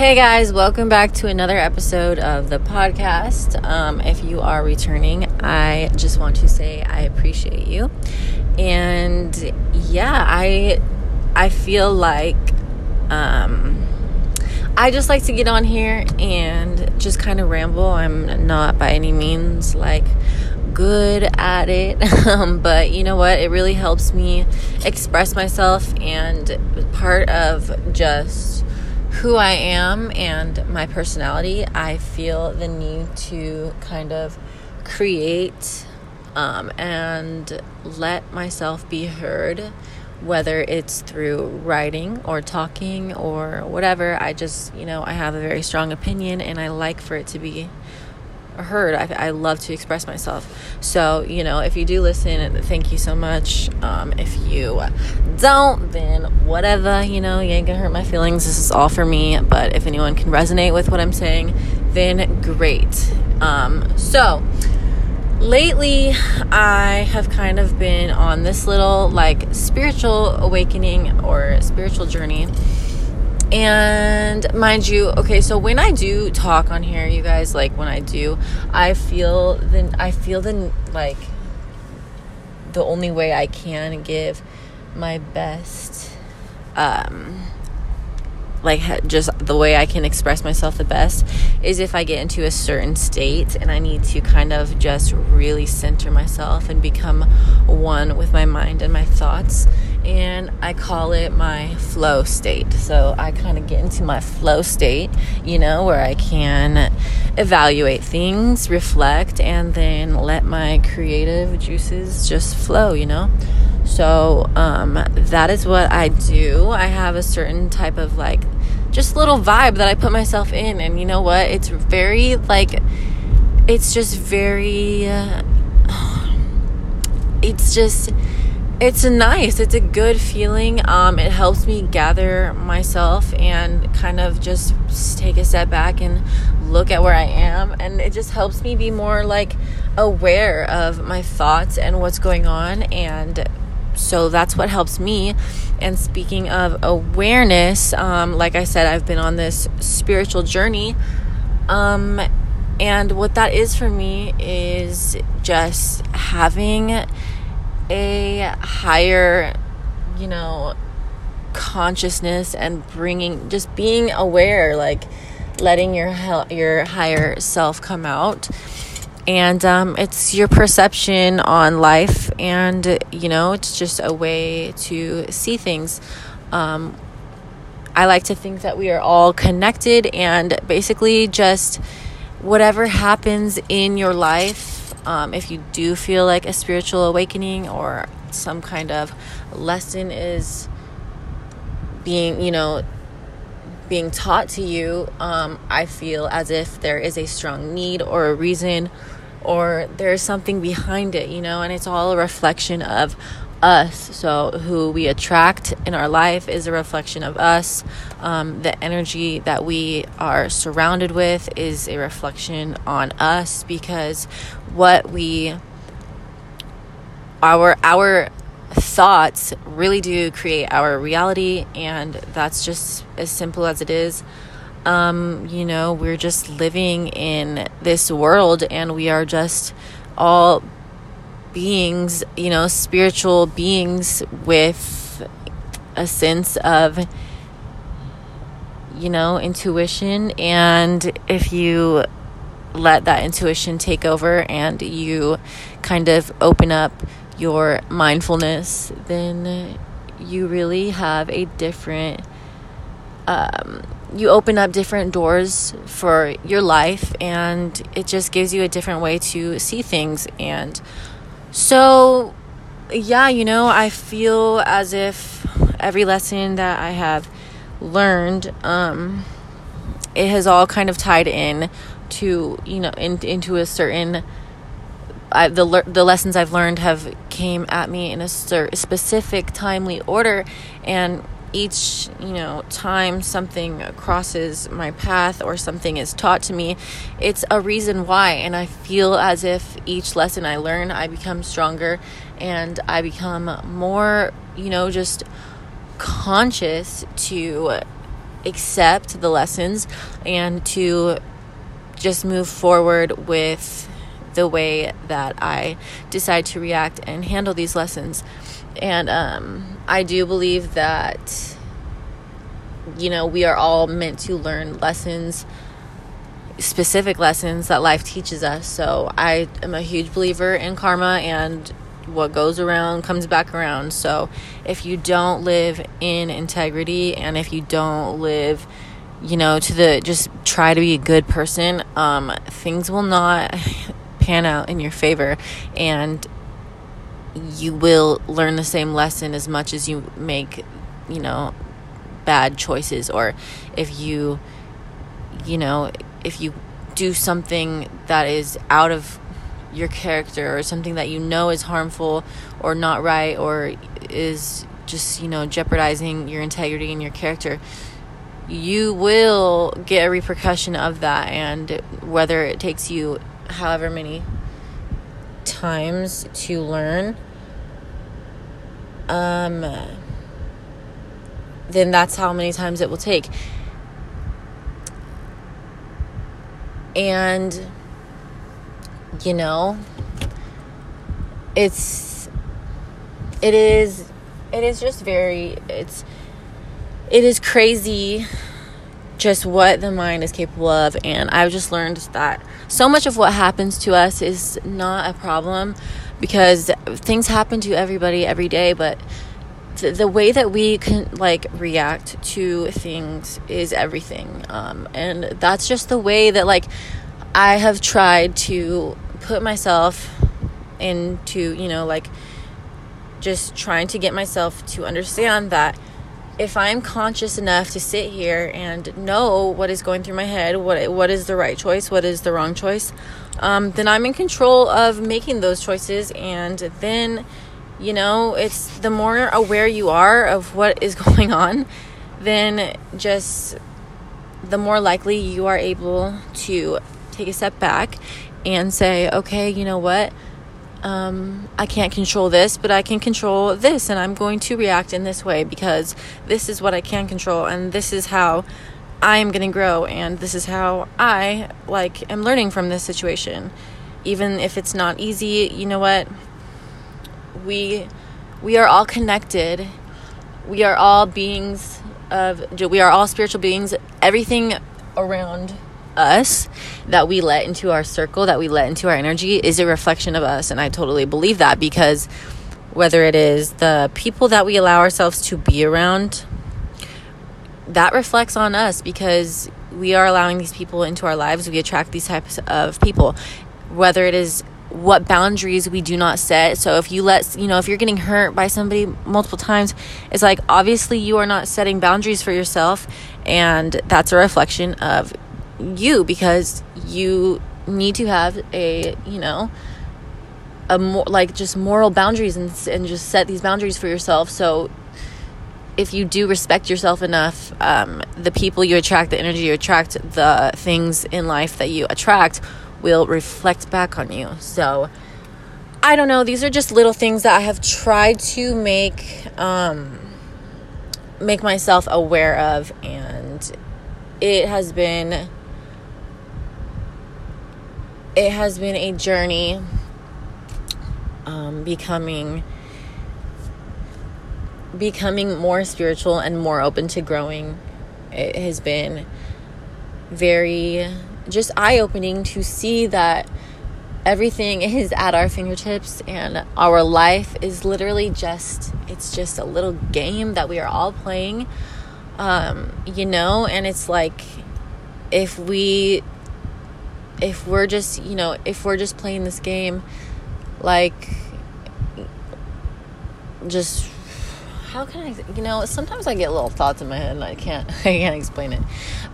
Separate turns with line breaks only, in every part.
Hey guys, welcome back to another episode of the podcast. Um, if you are returning, I just want to say I appreciate you. And yeah, I I feel like um, I just like to get on here and just kind of ramble. I'm not by any means like good at it, um, but you know what? It really helps me express myself, and part of just who I am and my personality, I feel the need to kind of create um, and let myself be heard, whether it's through writing or talking or whatever. I just, you know, I have a very strong opinion and I like for it to be heard. I, I love to express myself. So, you know, if you do listen, thank you so much. Um, if you don't, then whatever, you know, you ain't gonna hurt my feelings. This is all for me. But if anyone can resonate with what I'm saying, then great. Um, so, lately I have kind of been on this little like spiritual awakening or spiritual journey and mind you, okay, so when I do talk on here, you guys, like when I do, I feel then I feel then like the only way I can give my best um like just the way I can express myself the best is if I get into a certain state and I need to kind of just really center myself and become one with my mind and my thoughts and I call it my flow state. So I kind of get into my flow state, you know, where I can evaluate things, reflect and then let my creative juices just flow, you know. So um, that is what I do. I have a certain type of like just little vibe that I put myself in, and you know what? It's very like it's just very. Uh, it's just it's nice. It's a good feeling. Um, it helps me gather myself and kind of just take a step back and look at where I am, and it just helps me be more like aware of my thoughts and what's going on and so that's what helps me. And speaking of awareness, um, like I said, I've been on this spiritual journey. Um, and what that is for me is just having a higher, you know, consciousness and bringing, just being aware, like letting your your higher self come out. And um, it's your perception on life and you know it's just a way to see things. Um, i like to think that we are all connected and basically just whatever happens in your life um, if you do feel like a spiritual awakening or some kind of lesson is being you know being taught to you, um, I feel as if there is a strong need or a reason or there's something behind it, you know, and it's all a reflection of us. So, who we attract in our life is a reflection of us. Um, the energy that we are surrounded with is a reflection on us because what we our our thoughts really do create our reality, and that's just as simple as it is. Um, you know, we're just living in this world, and we are just all beings, you know, spiritual beings with a sense of, you know, intuition. And if you let that intuition take over and you kind of open up your mindfulness, then you really have a different, um, you open up different doors for your life and it just gives you a different way to see things. And so, yeah, you know, I feel as if every lesson that I have learned, um, it has all kind of tied in to, you know, in, into a certain I, the the lessons I've learned have came at me in a specific timely order, and each you know time something crosses my path or something is taught to me, it's a reason why, and I feel as if each lesson I learn, I become stronger, and I become more you know just conscious to accept the lessons and to just move forward with the way that I decide to react and handle these lessons. And um, I do believe that, you know, we are all meant to learn lessons, specific lessons that life teaches us. So I am a huge believer in karma and what goes around comes back around. So if you don't live in integrity and if you don't live, you know, to the just try to be a good person, um, things will not pan out in your favor and you will learn the same lesson as much as you make, you know, bad choices or if you you know, if you do something that is out of your character or something that you know is harmful or not right or is just, you know, jeopardizing your integrity and your character, you will get a repercussion of that. And whether it takes you however many times to learn, um, then that's how many times it will take. And you know it's it is it is just very it's it is crazy just what the mind is capable of and i've just learned that so much of what happens to us is not a problem because things happen to everybody every day but the, the way that we can like react to things is everything. Um, and that's just the way that like I have tried to put myself into, you know, like just trying to get myself to understand that if I'm conscious enough to sit here and know what is going through my head, what what is the right choice, what is the wrong choice, um, then I'm in control of making those choices. And then, you know, it's the more aware you are of what is going on, then just the more likely you are able to take a step back and say, okay, you know what? Um, I can't control this, but I can control this, and I'm going to react in this way because this is what I can control, and this is how I am going to grow, and this is how I like am learning from this situation. Even if it's not easy, you know what? We we are all connected. We are all beings of we are all spiritual beings. Everything around us that we let into our circle, that we let into our energy, is a reflection of us. And I totally believe that because whether it is the people that we allow ourselves to be around, that reflects on us because we are allowing these people into our lives. We attract these types of people. Whether it is what boundaries we do not set. So if you let, you know, if you're getting hurt by somebody multiple times, it's like obviously you are not setting boundaries for yourself. And that's a reflection of you because you need to have a you know a more like just moral boundaries and and just set these boundaries for yourself. So if you do respect yourself enough um, the people you attract the energy you attract the things in life that you attract will reflect back on you. So i don't know. These are just little things that i have tried to make um, make myself aware of and it has been it has been a journey um, becoming becoming more spiritual and more open to growing. It has been very just eye-opening to see that everything is at our fingertips and our life is literally just it's just a little game that we are all playing. Um, you know and it's like if we if we're just, you know, if we're just playing this game like just how can I you know, sometimes I get little thoughts in my head and I can't I can't explain it.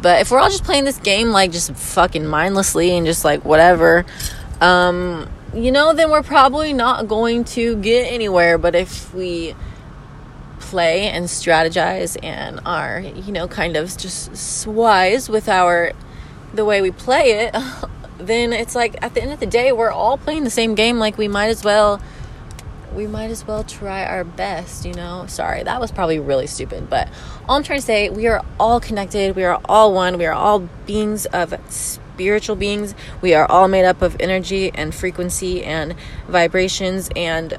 But if we're all just playing this game like just fucking mindlessly and just like whatever, um you know, then we're probably not going to get anywhere, but if we play and strategize and are, you know, kind of just wise with our the way we play it, then it's like at the end of the day, we're all playing the same game. Like we might as well we might as well try our best, you know? Sorry, that was probably really stupid, but all I'm trying to say, we are all connected, we are all one, we are all beings of spiritual beings. We are all made up of energy and frequency and vibrations, and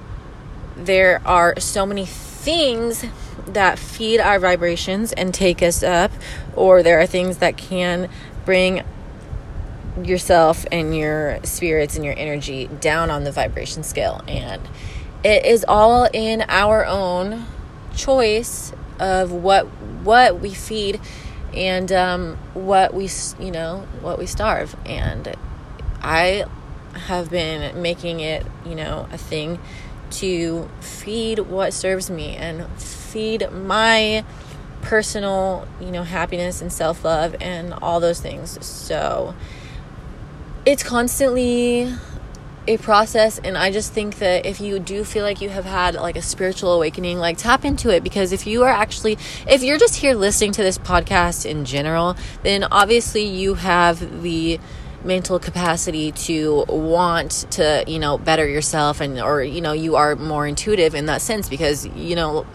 there are so many things that feed our vibrations and take us up, or there are things that can bring yourself and your spirits and your energy down on the vibration scale. And it is all in our own choice of what what we feed and um, what we you know what we starve and i have been making it you know a thing to feed what serves me and feed my personal you know happiness and self-love and all those things so it's constantly a process and i just think that if you do feel like you have had like a spiritual awakening like tap into it. Because if you are actually if you're just here listening to this podcast in general then obviously you have the mental capacity to want to you know better yourself and or you know you are more intuitive in that sense. Because you know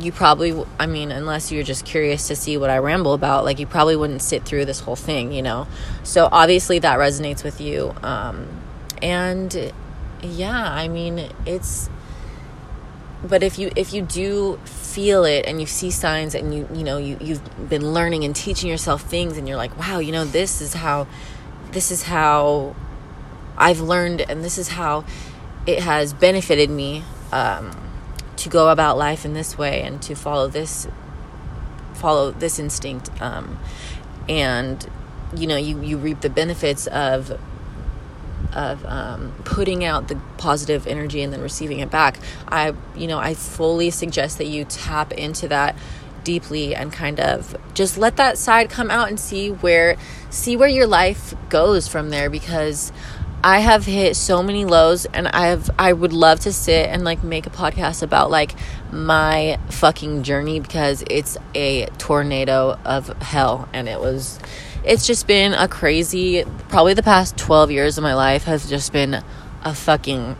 you probably i mean unless you're just curious to see what i ramble about like you probably wouldn't sit through this whole thing you know? So obviously that resonates with you um and yeah i mean it's but if you if you do feel it and you see signs and you you know you you've been learning and teaching yourself things and you're like wow you know this is how this is how I've learned and this is how it has benefited me um, to go about life in this way and to follow this follow this instinct um, and you know you you reap the benefits of of um, putting out the positive energy and then receiving it back. I you know i fully suggest that you tap into that deeply and kind of just let that side come out and see where see where your life goes from there because I have hit so many lows and I have I would love to sit and like make a podcast about like my fucking journey because it's a tornado of hell and it was it's just been a crazy probably the past 12 years of my life has just been a fucking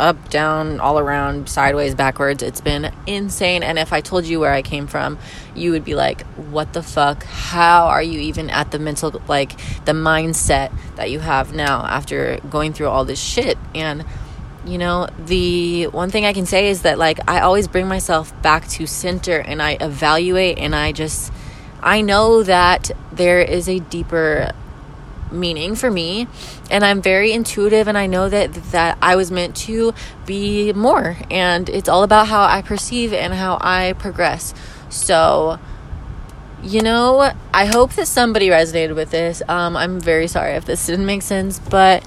up, down, all around, sideways, backwards. It's been insane. And if I told you where I came from, you would be like, what the fuck? How are you even at the mental, like, the mindset that you have now after going through all this shit? And, you know, the one thing I can say is that, like, I always bring myself back to center and I evaluate and I just, I know that there is a deeper meaning for me and I'm very intuitive and I know that that I was meant to be more and it's all about how I perceive and how I progress. So you know, I hope that somebody resonated with this. Um, I'm very sorry if this didn't make sense, but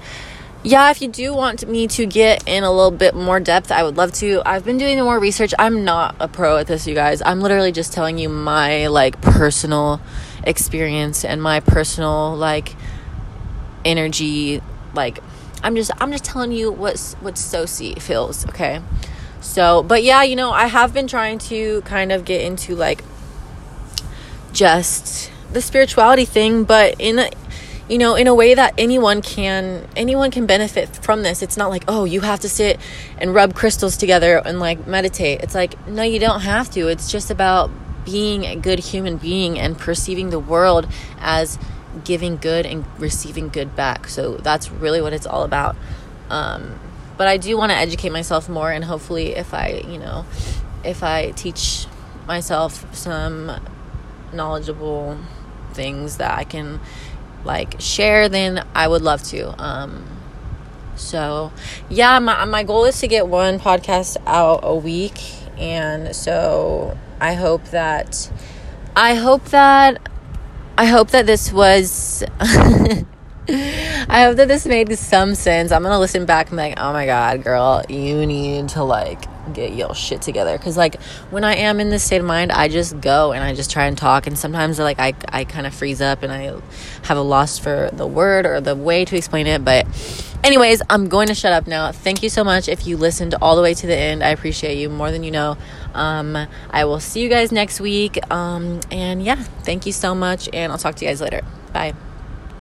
yeah, if you do want me to get in a little bit more depth, I would love to. I've been doing more research. I'm not a pro at this, you guys. I'm literally just telling you my like personal experience and my personal like energy like i'm just i'm just telling you what's what soci feels okay? So but yeah you know i have been trying to kind of get into like just the spirituality thing but in a, you know in a way that anyone can anyone can benefit from this. It's not like oh you have to sit and rub crystals together and like meditate. It's like no you don't have to. It's just about being a good human being and perceiving the world as giving good and receiving good back. So that's really what it's all about. Um, but I do want to educate myself more, and hopefully, if I, you know, if I teach myself some knowledgeable things that I can like share, then I would love to. Um, so, yeah, my my goal is to get one podcast out a week, and so I hope that I hope that I hope that this was. I hope that this made some sense. I'm gonna listen back and be like, oh my god, girl, you need to like get your shit together. Cause like when I am in this state of mind, I just go and I just try and talk. And sometimes like I I kind of freeze up and I have a loss for the word or the way to explain it. But anyways, I'm going to shut up now. Thank you so much if you listened all the way to the end. I appreciate you more than you know. Um, I will see you guys next week. Um, and yeah, thank you so much, and I'll talk to you guys later. Bye.